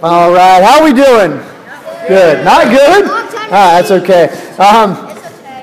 All right, how are we doing? Good. Not good? Ah, that's okay. Um,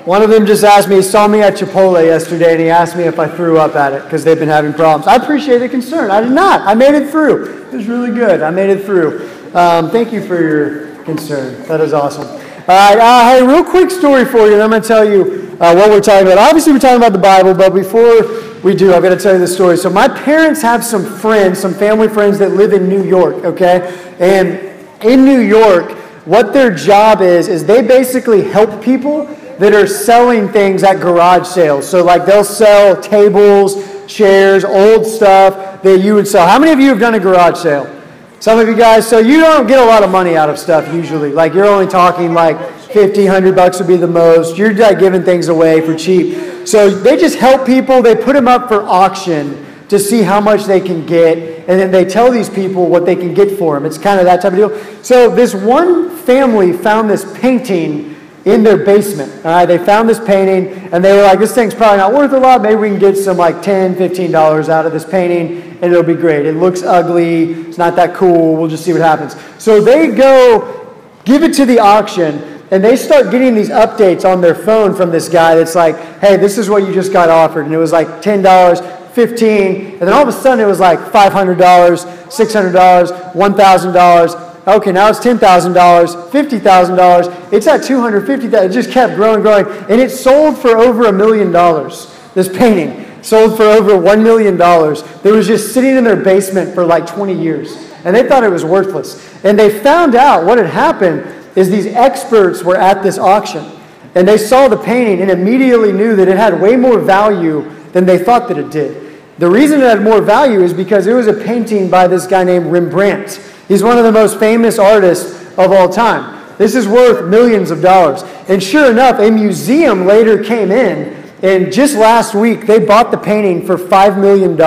one of them just asked me, he saw me at Chipotle yesterday, and he asked me if I threw up at it because they've been having problems. I appreciate the concern. I did not. I made it through. It was really good. I made it through. Um, thank you for your concern. That is awesome. All right, uh, hey, real quick story for you, and I'm going to tell you uh, what we're talking about. Obviously, we're talking about the Bible, but before we do, I've got to tell you the story. So, my parents have some friends, some family friends that live in New York, okay? And in New York, what their job is, is they basically help people that are selling things at garage sales. So, like, they'll sell tables, chairs, old stuff that you would sell. How many of you have done a garage sale? Some of you guys, so you don't get a lot of money out of stuff usually. Like, you're only talking like 50, 100 bucks would be the most. You're like giving things away for cheap. So, they just help people, they put them up for auction to see how much they can get, and then they tell these people what they can get for them. It's kind of that type of deal. So this one family found this painting in their basement. All right, they found this painting, and they were like, "This thing's probably not worth a lot. Maybe we can get some like 10 dollars out of this painting, and it'll be great. It looks ugly. It's not that cool. We'll just see what happens." So they go give it to the auction and they start getting these updates on their phone from this guy that's like, hey, this is what you just got offered. And it was like $10, 15 and then all of a sudden it was like $500 $600 $1000 okay now it's $10000 $50000 it's at $250000 it just kept growing growing and it sold for over a million dollars this painting. Sold for over $1 million that was just sitting in their basement for like 20 years and they thought it was worthless. And they found out what had happened is these experts were at this auction and they saw the painting and immediately knew that it had way more value than they thought that it did the reason it had more value is because it was a painting by this guy named Rembrandt. He's one of the most famous artists of all time. This is worth millions of dollars. And sure enough, a museum later came in, and just last week they bought the painting for $5 million.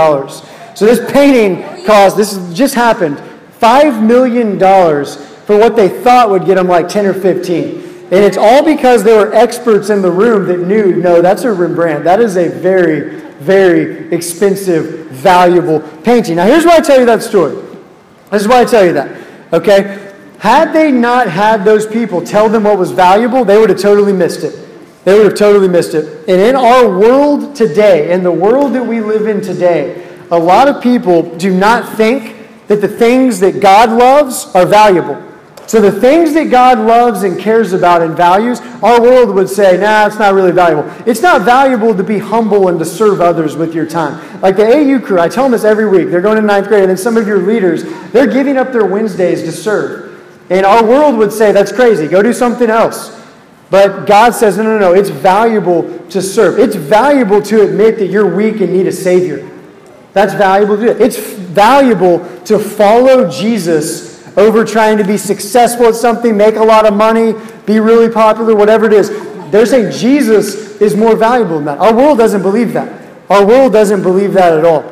So this painting cost, this just happened, $5 million for what they thought would get them like 10 or 15. And it's all because there were experts in the room that knew, no, that's a Rembrandt. That is a very very expensive, valuable painting. Now, here's why I tell you that story. This is why I tell you that. Okay? Had they not had those people tell them what was valuable, they would have totally missed it. They would have totally missed it. And in our world today, in the world that we live in today, a lot of people do not think that the things that God loves are valuable. So the things that God loves and cares about and values, our world would say, nah, it's not really valuable. It's not valuable to be humble and to serve others with your time. Like the AU crew, I tell them this every week. They're going to ninth grade, and then some of your leaders, they're giving up their Wednesdays to serve. And our world would say, that's crazy. Go do something else. But God says, no, no, no. It's valuable to serve. It's valuable to admit that you're weak and need a Savior. That's valuable to do. It's valuable to follow Jesus over trying to be successful at something, make a lot of money, be really popular, whatever it is. They're saying Jesus is more valuable than that. Our world doesn't believe that. Our world doesn't believe that at all.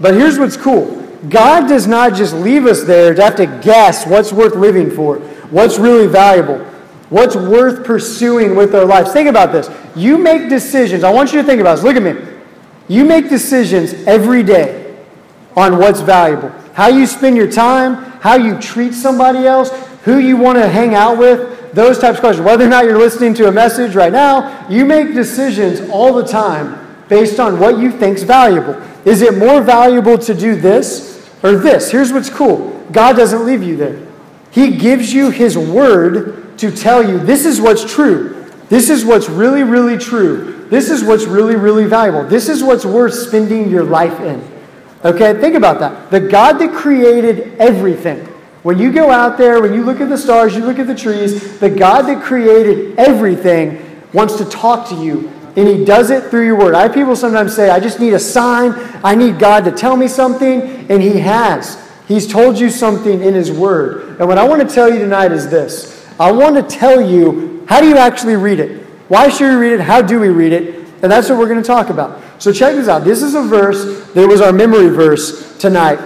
But here's what's cool God does not just leave us there to have to guess what's worth living for, what's really valuable, what's worth pursuing with our lives. Think about this. You make decisions. I want you to think about this. Look at me. You make decisions every day on what's valuable. How you spend your time, how you treat somebody else, who you want to hang out with, those types of questions. Whether or not you're listening to a message right now, you make decisions all the time based on what you think's valuable. Is it more valuable to do this or this? Here's what's cool. God doesn't leave you there. He gives you his word to tell you this is what's true. This is what's really, really true. This is what's really, really valuable. This is what's worth spending your life in. Okay, think about that. The God that created everything. When you go out there, when you look at the stars, you look at the trees, the God that created everything wants to talk to you. And he does it through your word. I people sometimes say, I just need a sign. I need God to tell me something. And he has. He's told you something in his word. And what I want to tell you tonight is this I want to tell you how do you actually read it? Why should we read it? How do we read it? And that's what we're going to talk about. So check this out. This is a verse that was our memory verse tonight.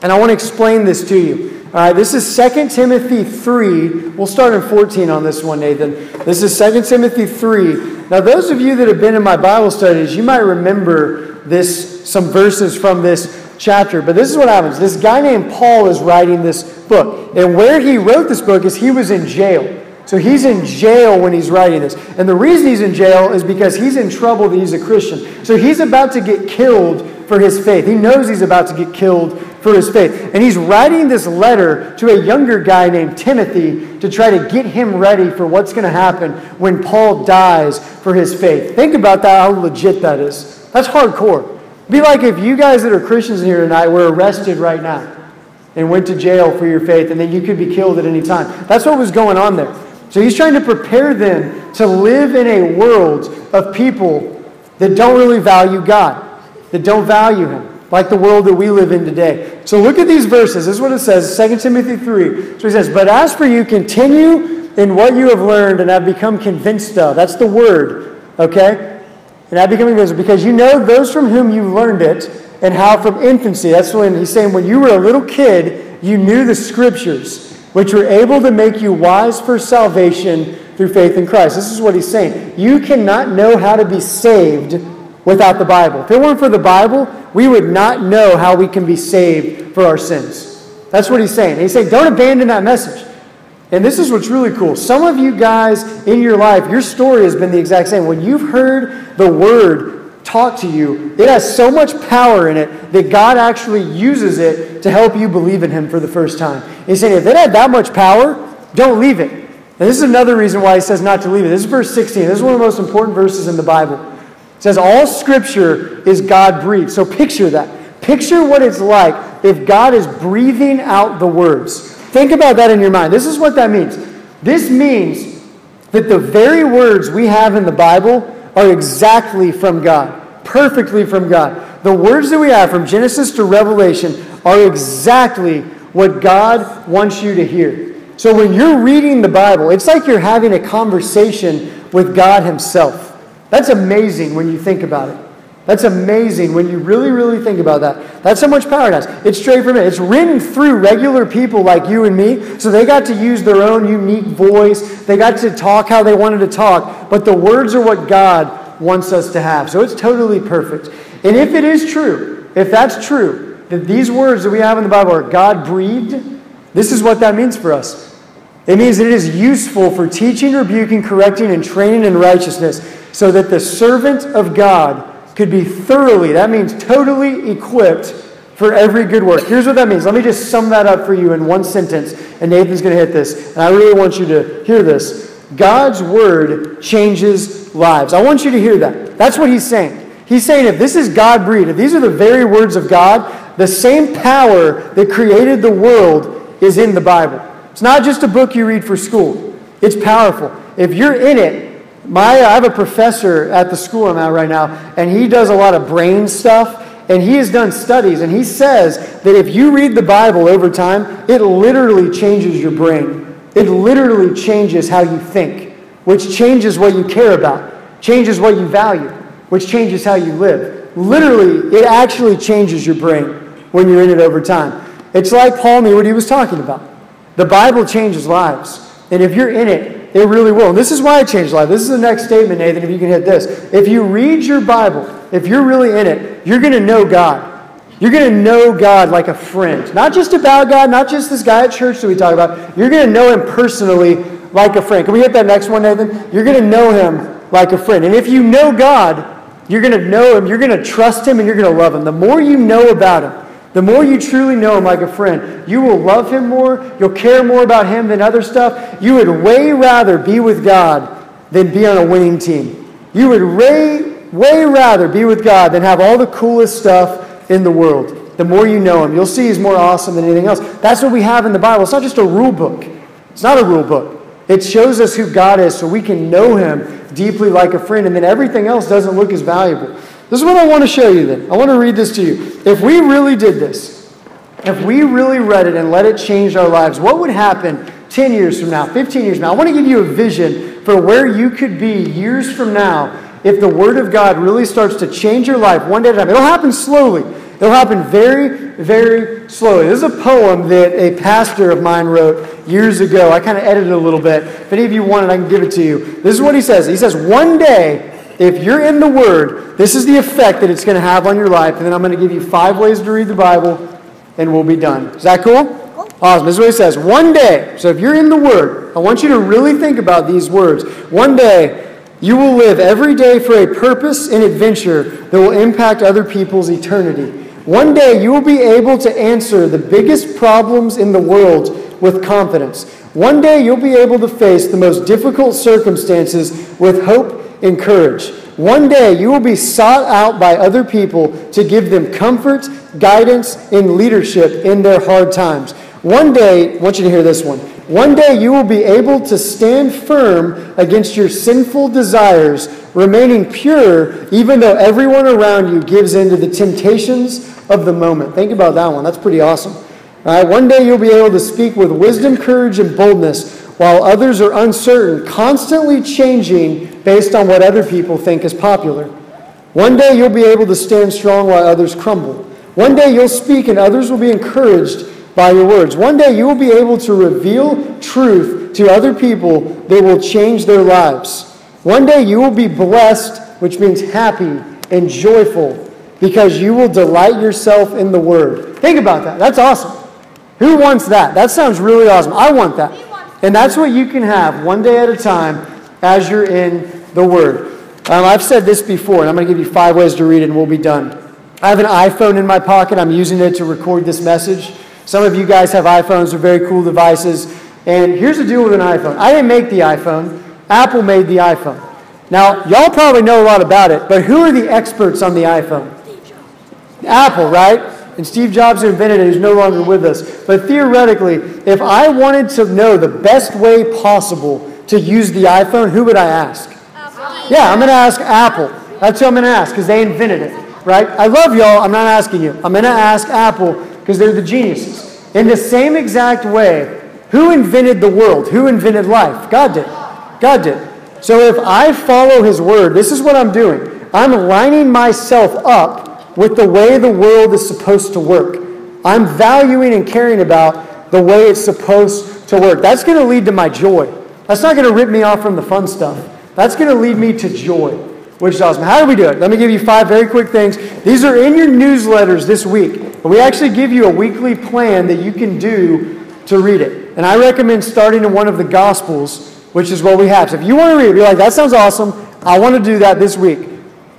And I want to explain this to you. All right, this is 2 Timothy 3. We'll start in 14 on this one, Nathan. This is 2 Timothy 3. Now, those of you that have been in my Bible studies, you might remember this some verses from this chapter. But this is what happens. This guy named Paul is writing this book. And where he wrote this book is he was in jail. So he's in jail when he's writing this. And the reason he's in jail is because he's in trouble that he's a Christian. So he's about to get killed for his faith. He knows he's about to get killed for his faith. And he's writing this letter to a younger guy named Timothy to try to get him ready for what's going to happen when Paul dies for his faith. Think about that, how legit that is. That's hardcore. Be like if you guys that are Christians in here tonight were arrested right now and went to jail for your faith, and then you could be killed at any time. That's what was going on there. So he's trying to prepare them to live in a world of people that don't really value God, that don't value Him, like the world that we live in today. So look at these verses. This is what it says 2 Timothy 3. So he says, But as for you, continue in what you have learned and have become convinced of. That's the word, okay? And have become convinced because you know those from whom you learned it and how from infancy. That's when he's saying, when you were a little kid, you knew the scriptures which were able to make you wise for salvation through faith in Christ. This is what he's saying. You cannot know how to be saved without the Bible. If it weren't for the Bible, we would not know how we can be saved for our sins. That's what he's saying. He's saying, don't abandon that message. And this is what's really cool. Some of you guys in your life, your story has been the exact same. When you've heard the word taught to you, it has so much power in it that God actually uses it to help you believe in Him for the first time. He's saying, if it had that much power, don't leave it. And this is another reason why He says not to leave it. This is verse 16. This is one of the most important verses in the Bible. It says, All Scripture is God breathed. So picture that. Picture what it's like if God is breathing out the words. Think about that in your mind. This is what that means. This means that the very words we have in the Bible are exactly from God, perfectly from God. The words that we have from Genesis to Revelation are exactly what God wants you to hear. So when you're reading the Bible, it's like you're having a conversation with God Himself. That's amazing when you think about it. That's amazing when you really, really think about that. That's how much power it has. It's straight from it. It's written through regular people like you and me, so they got to use their own unique voice. They got to talk how they wanted to talk, but the words are what God wants us to have. So it's totally perfect. And if it is true, if that's true, that these words that we have in the Bible are God breathed, this is what that means for us. It means that it is useful for teaching, rebuking, correcting, and training in righteousness, so that the servant of God could be thoroughly, that means totally equipped for every good work. Here's what that means. Let me just sum that up for you in one sentence, and Nathan's going to hit this. And I really want you to hear this. God's word changes lives. I want you to hear that. That's what he's saying. He's saying if this is God breathed, if these are the very words of God, the same power that created the world is in the Bible. It's not just a book you read for school, it's powerful. If you're in it, my, I have a professor at the school I'm at right now, and he does a lot of brain stuff. And he has done studies, and he says that if you read the Bible over time, it literally changes your brain. It literally changes how you think, which changes what you care about, changes what you value, which changes how you live. Literally, it actually changes your brain when you're in it over time. It's like Paul knew what he was talking about. The Bible changes lives. And if you're in it, it really will. And this is why it changed life. This is the next statement, Nathan, if you can hit this. If you read your Bible, if you're really in it, you're going to know God. You're going to know God like a friend. Not just about God, not just this guy at church that we talk about. You're going to know him personally like a friend. Can we hit that next one, Nathan? You're going to know him like a friend. And if you know God, you're going to know him, you're going to trust him, and you're going to love him. The more you know about him, the more you truly know him like a friend, you will love him more, you'll care more about him than other stuff. You would way rather be with God than be on a winning team. You would way, way rather be with God than have all the coolest stuff in the world. The more you know him, you'll see he's more awesome than anything else. That's what we have in the Bible. It's not just a rule book, it's not a rule book. It shows us who God is so we can know him deeply like a friend, and then everything else doesn't look as valuable. This is what I want to show you then. I want to read this to you. If we really did this, if we really read it and let it change our lives, what would happen 10 years from now, 15 years from now? I want to give you a vision for where you could be years from now if the Word of God really starts to change your life one day at a time. It'll happen slowly. It'll happen very, very slowly. This is a poem that a pastor of mine wrote years ago. I kind of edited it a little bit. If any of you want it, I can give it to you. This is what he says. He says, One day If you're in the Word, this is the effect that it's going to have on your life. And then I'm going to give you five ways to read the Bible, and we'll be done. Is that cool? Awesome. This is what he says. One day, so if you're in the Word, I want you to really think about these words. One day, you will live every day for a purpose and adventure that will impact other people's eternity. One day, you will be able to answer the biggest problems in the world with confidence. One day, you'll be able to face the most difficult circumstances with hope and courage. One day you will be sought out by other people to give them comfort, guidance, and leadership in their hard times. One day, I want you to hear this one. One day you will be able to stand firm against your sinful desires, remaining pure even though everyone around you gives in to the temptations of the moment. Think about that one. That's pretty awesome. All right, one day you'll be able to speak with wisdom, courage, and boldness while others are uncertain, constantly changing based on what other people think is popular. One day you'll be able to stand strong while others crumble. One day you'll speak and others will be encouraged by your words. One day you will be able to reveal truth to other people that will change their lives. One day you will be blessed, which means happy and joyful, because you will delight yourself in the Word. Think about that. That's awesome. Who wants that? That sounds really awesome. I want that. And that's what you can have one day at a time as you're in the Word. Um, I've said this before, and I'm going to give you five ways to read it, and we'll be done. I have an iPhone in my pocket. I'm using it to record this message. Some of you guys have iPhones, they're very cool devices. And here's the deal with an iPhone I didn't make the iPhone, Apple made the iPhone. Now, y'all probably know a lot about it, but who are the experts on the iPhone? Apple, right? and Steve Jobs invented it, he's no longer with us. But theoretically, if I wanted to know the best way possible to use the iPhone, who would I ask? Apple. Yeah, I'm going to ask Apple. That's who I'm going to ask because they invented it, right? I love y'all. I'm not asking you. I'm going to ask Apple because they're the geniuses. In the same exact way, who invented the world? Who invented life? God did. God did. So if I follow his word, this is what I'm doing. I'm lining myself up with the way the world is supposed to work. I'm valuing and caring about the way it's supposed to work. That's going to lead to my joy. That's not going to rip me off from the fun stuff. That's going to lead me to joy, which is awesome. How do we do it? Let me give you five very quick things. These are in your newsletters this week. But we actually give you a weekly plan that you can do to read it. And I recommend starting in one of the Gospels, which is what we have. So if you want to read it, you're like, that sounds awesome. I want to do that this week.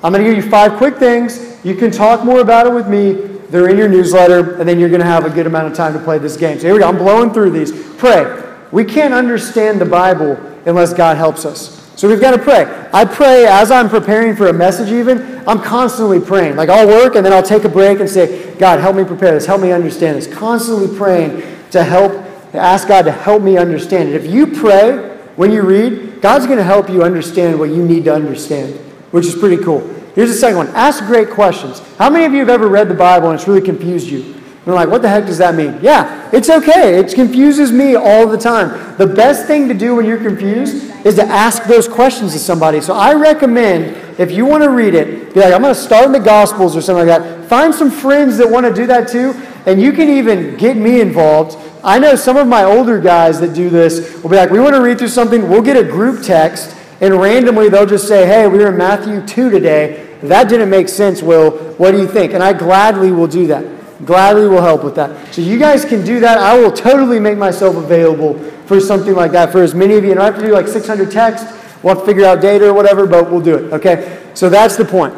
I'm going to give you five quick things you can talk more about it with me. They're in your newsletter, and then you're going to have a good amount of time to play this game. So here we go. I'm blowing through these. Pray. We can't understand the Bible unless God helps us. So we've got to pray. I pray as I'm preparing for a message, even, I'm constantly praying. Like I'll work and then I'll take a break and say, God, help me prepare this. Help me understand this. Constantly praying to help, to ask God to help me understand it. If you pray when you read, God's going to help you understand what you need to understand, which is pretty cool. Here's the second one ask great questions. How many of you have ever read the Bible and it's really confused you? You're like, what the heck does that mean? Yeah, it's okay. It confuses me all the time. The best thing to do when you're confused is to ask those questions to somebody. So I recommend if you want to read it, be like, I'm going to start in the Gospels or something like that. Find some friends that want to do that too, and you can even get me involved. I know some of my older guys that do this will be like, we want to read through something. We'll get a group text and randomly they'll just say, hey, we were in Matthew 2 today. That didn't make sense, Will. What do you think? And I gladly will do that. Gladly will help with that. So you guys can do that. I will totally make myself available for something like that for as many of you. And I have to do like 600 texts. We'll have to figure out data or whatever, but we'll do it. Okay? So that's the point.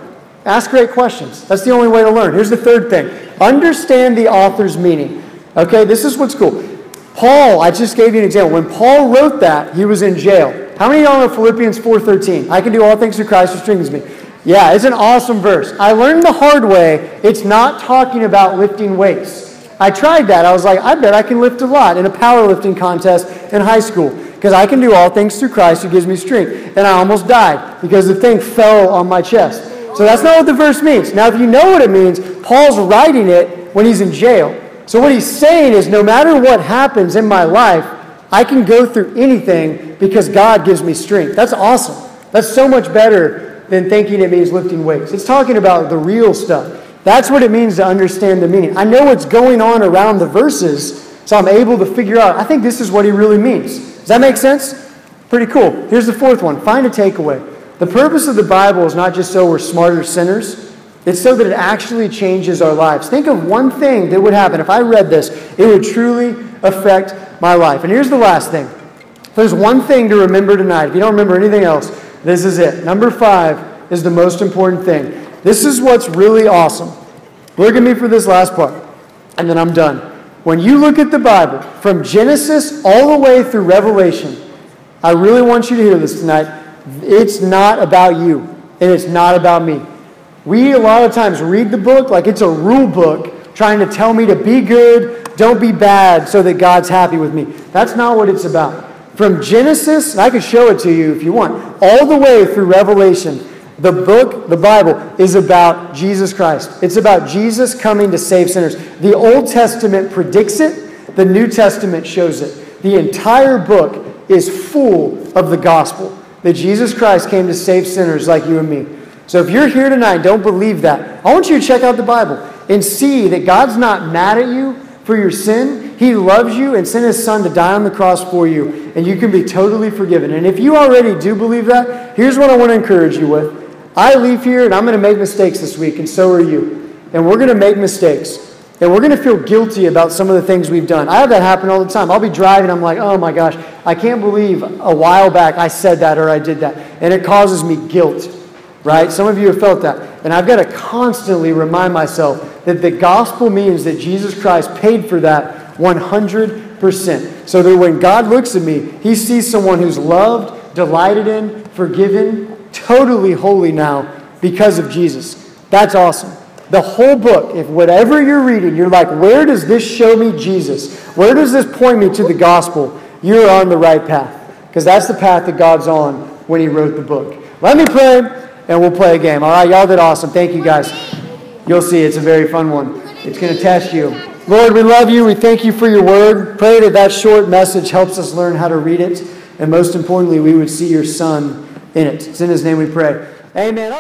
Ask great questions. That's the only way to learn. Here's the third thing understand the author's meaning. Okay? This is what's cool. Paul, I just gave you an example. When Paul wrote that, he was in jail. How many of y'all know Philippians 4.13? I can do all things through Christ who strengthens me. Yeah, it's an awesome verse. I learned the hard way, it's not talking about lifting weights. I tried that. I was like, I bet I can lift a lot in a powerlifting contest in high school because I can do all things through Christ who gives me strength. And I almost died because the thing fell on my chest. So that's not what the verse means. Now, if you know what it means, Paul's writing it when he's in jail. So what he's saying is no matter what happens in my life, I can go through anything because God gives me strength. That's awesome. That's so much better than thinking it means lifting weights. It's talking about the real stuff. That's what it means to understand the meaning. I know what's going on around the verses, so I'm able to figure out, I think this is what he really means. Does that make sense? Pretty cool. Here's the fourth one find a takeaway. The purpose of the Bible is not just so we're smarter sinners, it's so that it actually changes our lives. Think of one thing that would happen if I read this, it would truly affect my life. And here's the last thing. If there's one thing to remember tonight, if you don't remember anything else, this is it. Number five is the most important thing. This is what's really awesome. Look at me for this last part, and then I'm done. When you look at the Bible, from Genesis all the way through Revelation, I really want you to hear this tonight. It's not about you, and it's not about me. We a lot of times read the book like it's a rule book trying to tell me to be good, don't be bad, so that God's happy with me. That's not what it's about. From Genesis, and I can show it to you if you want, all the way through Revelation, the book, the Bible, is about Jesus Christ. It's about Jesus coming to save sinners. The Old Testament predicts it, the New Testament shows it. The entire book is full of the gospel that Jesus Christ came to save sinners like you and me. So if you're here tonight, don't believe that. I want you to check out the Bible and see that God's not mad at you for your sin. He loves you and sent his son to die on the cross for you, and you can be totally forgiven. And if you already do believe that, here's what I want to encourage you with. I leave here and I'm going to make mistakes this week, and so are you. And we're going to make mistakes. And we're going to feel guilty about some of the things we've done. I have that happen all the time. I'll be driving, I'm like, oh my gosh, I can't believe a while back I said that or I did that. And it causes me guilt right? Some of you have felt that. And I've got to constantly remind myself that the gospel means that Jesus Christ paid for that 100%. So that when God looks at me, he sees someone who's loved, delighted in, forgiven, totally holy now because of Jesus. That's awesome. The whole book, if whatever you're reading, you're like, where does this show me Jesus? Where does this point me to the gospel? You're on the right path. Because that's the path that God's on when he wrote the book. Let me pray and we'll play a game. All right, y'all did awesome. Thank you guys. You'll see it's a very fun one. It's going to test you. Lord, we love you. We thank you for your word. Pray that that short message helps us learn how to read it. And most importantly, we would see your son in it. It's in his name we pray. Amen.